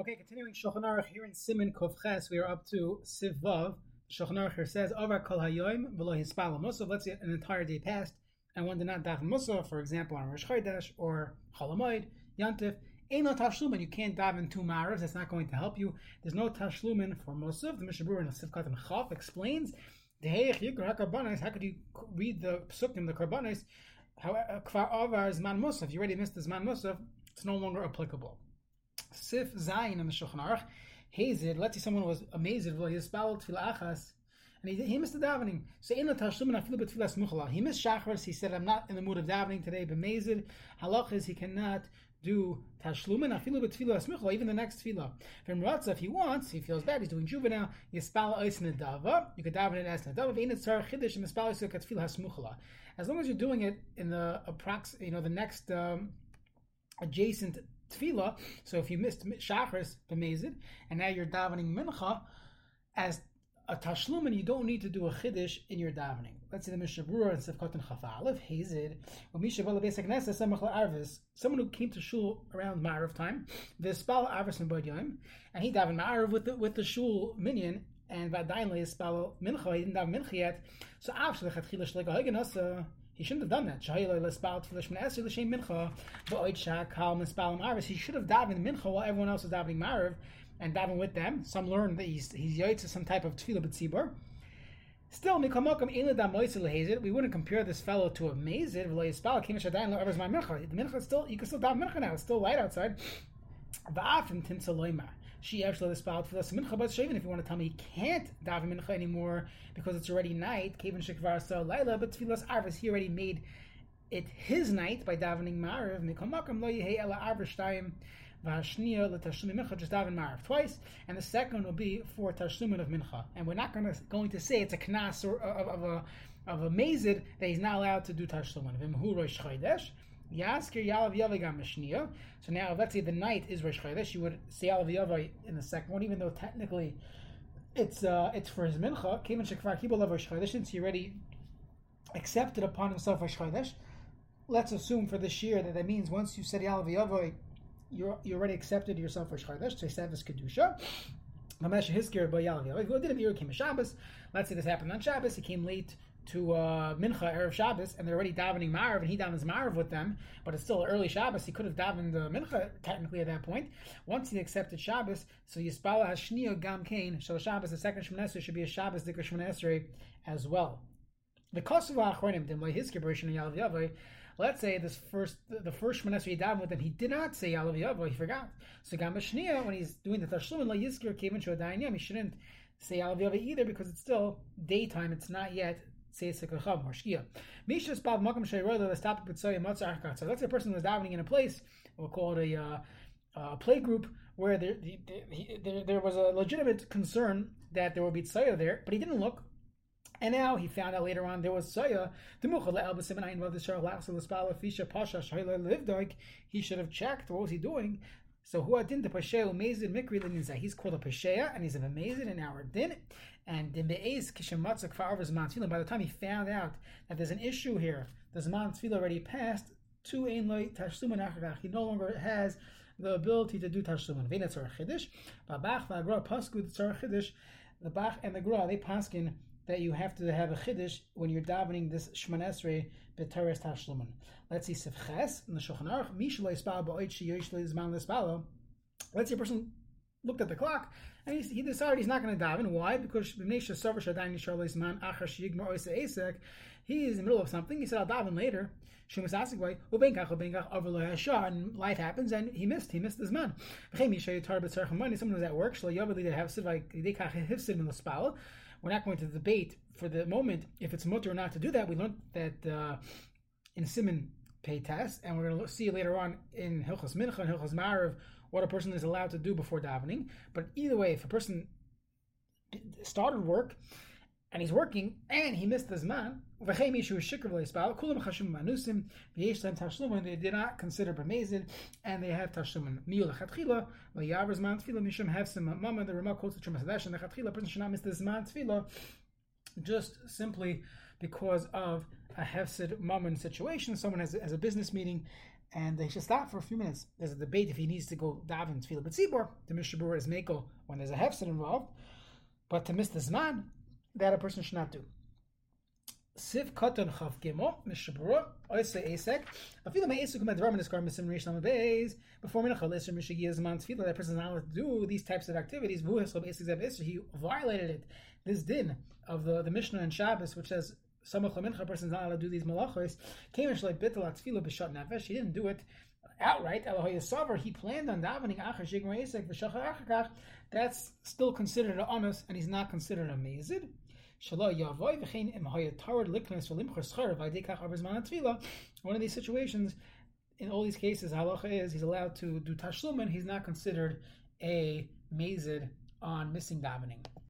Okay, continuing Shulchan Aruch here in Siman Kovches, we are up to Siv Vav. Shulchan Aruch here says, "Avar kol hayoim v'lo hispala musaf." Let's say an entire day passed, and one did not daven musaf, for example, on Rosh Chodesh or Cholamoid, Yantif. Ain't no tashlumin. You can't daven two maravs. That's not going to help you. There's no tashlumin for musaf. The Mishnah Berurah in Sivkat and Chaf explains, How could you read the psukim, the karbanis? How uh, kvar avar is man musaf. You already missed this man musaf. It's no longer applicable. Sif Zayin in the Shulchan Aruch, Hazid, let's say someone was amazed, well, he's spelled tefillah achas, and he, he missed the davening. So in the Tashlumin afilu b'tfilas muchala. He missed shachars. He said, "I'm not in the mood of davening today." But mezid halach is he cannot do tashlumin afilu b'tfilas muchala. Even the next tefillah. From Ratza, if he wants, he feels bad. He's doing juvenile. Yispal ois nedava. You could daven it as nedava. Ve'in tzar chidish and mispal ois tefillah hasmuchala. As long as you're doing it in the approx, you know, the next um, adjacent tefillah. So if you missed shachris b'mezid, and now you're davening mincha as a tashlum, and you don't need to do a chiddush in your davening. Let's say the Mishnah Berurah and Sefkot and Chaf Hazid, someone who came to shul around Ma'ariv time, the Spal Arvis and Yom, and he davened Ma'ariv with the, with the shul minion, and by Vadainle Spal Mincha, he didn't daven Mincha yet, so after the Chatchila Shlega Haganasa, he shouldn't have done that. He should have davened mincha while everyone else was davening mariv and daven with them. Some learn that he's he's to some type of tefillah b'tzibur. Still, we wouldn't compare this fellow to a mazid. The mincha is still you can still daven mincha now. It's still light outside she actually spelled for the mincha but shaven. If you want to tell me he can't daven mincha anymore because it's already night, kevin shekvar so laila, but tefillas arvis he already made it his night by davening marav mikomakam lo yehei ela arvis v'hashniya l'tashlumin mincha just daven marav twice, and the second will be for tashlumin of mincha. And we're not going to going to say it's a knas or of, of a of a mazid that he's not allowed to do tashlumin. V'imhu rosh chodesh. Yaskir Yalav Yavagam Mishniya. So now, if let's say the night is Rosh Chodesh, you would say Yalav Yavai in the second one, even though technically it's uh, it's for his mincha. Kevin Shekvar Kibul Rosh Chodesh, since he already accepted upon himself Rosh Chodesh. Let's assume for this year that that means once you said Yalav Yavai, you're you already accepted yourself Rosh Chodesh. So Sevis Kedusha. Let's say this happened on Shabbos. He came late to uh, Mincha Erev Shabbos, and they're already davening Marav, and he davens Marav with them, but it's still early Shabbos. He could have davened the Mincha technically at that point. Once he accepted Shabbos, so Yispala Hashniya Gam Kain, so Shabbos, the second Shemon should be a Shabbos Dikr Shemon as well. The Kosovo Achronim, Dimlay, his Kibburish and Yalav Yavai, let's say this first the first Shemon he davened with them, he did not say Yalav Yavai, he forgot. So Gam Shnia, when he's doing the Tashlum, Yizkir came into a Dainam, he shouldn't say Yalav Yavai either because it's still daytime, it's not yet so let's say a person was davening in a place, we'll call it a, uh, a play group, where there, there, there, was a legitimate concern that there would be tzaya there, but he didn't look. And now he found out later on there was tzaya. He should have checked. What was he doing? So who adin the pasheu mezid mikri linizah. He's called a pasheya and he's amazing in our din. And the be'ez kishematza kfar zman By the time he found out that there's an issue here, the zman tefillah already passed to ein loy tashlumin. He no longer has the ability to do tashlumin. V'ena tzar chidish. Babach tzar chidish. The bach and the gra they paskin that you have to have a chiddush when you're davening this Shemon Esrei b'teres tashlumin. Let's see sefches in the Shulchan Aruch. Mishalei spal ba'oit sheyosh leizman lespalo. Let's say a person looked at the clock and he, he decided he's not going to daven. Why? Because b'neisha savar shadayin yishar leizman achar sheyigmar oisa esek. He is in the middle of something. He said, "I'll daven later." Shemus Asigway, Ubenkach, Ubenkach, Overlo Hashar, and life happens, and he missed, he missed his man. Someone was at work, Shlo Yavali to have Sivai, Dekach, Hifsid in the spal. We're not going to debate for the moment if it's mutter or not to do that. We learned that uh, in Simon pay test, and we're going to see later on in Hilchas Mincha and Hilchas Marav what a person is allowed to do before davening. But either way, if a person started work and he's working and he missed his man, they did not consider b'mezid, and they have tashlumin. Miyul lechatchila, v'yavar zman tefila mishum hefsim mama. The Ramah quotes the Trumas Hadesh, and the chatchila person should not miss the zman tefila, just simply because of a hefsid mammon situation. Someone has, has a business meeting and they should stop for a few minutes. There's a debate if he needs to go daven tefillah b'tzibor. The Mishabur is meko when there's a hefset involved, but to miss the zman, that a person should not do. Siv katan chav gimel mishabura oisle esek. Afilu me esek umed dvarim niskar misim rish lam beis before mincha leser mishagi zman tefillah. That person is not allowed to do these types of activities. Vu heslob esek zev esek. He violated it. This din of the the Mishnah and Shabbos, which says some samach lamincha, person is not allowed to do these malachos. Came and shloi bitel atfilah b'shat nefesh. He didn't do it outright. Elohoy He planned on davening achar shigmar esek v'shachar achakach. That's still considered an honest, and he's not considered a mazid. One of these situations, in all these cases, halacha is he's allowed to do tashlum and he's not considered a mazid on missing davening.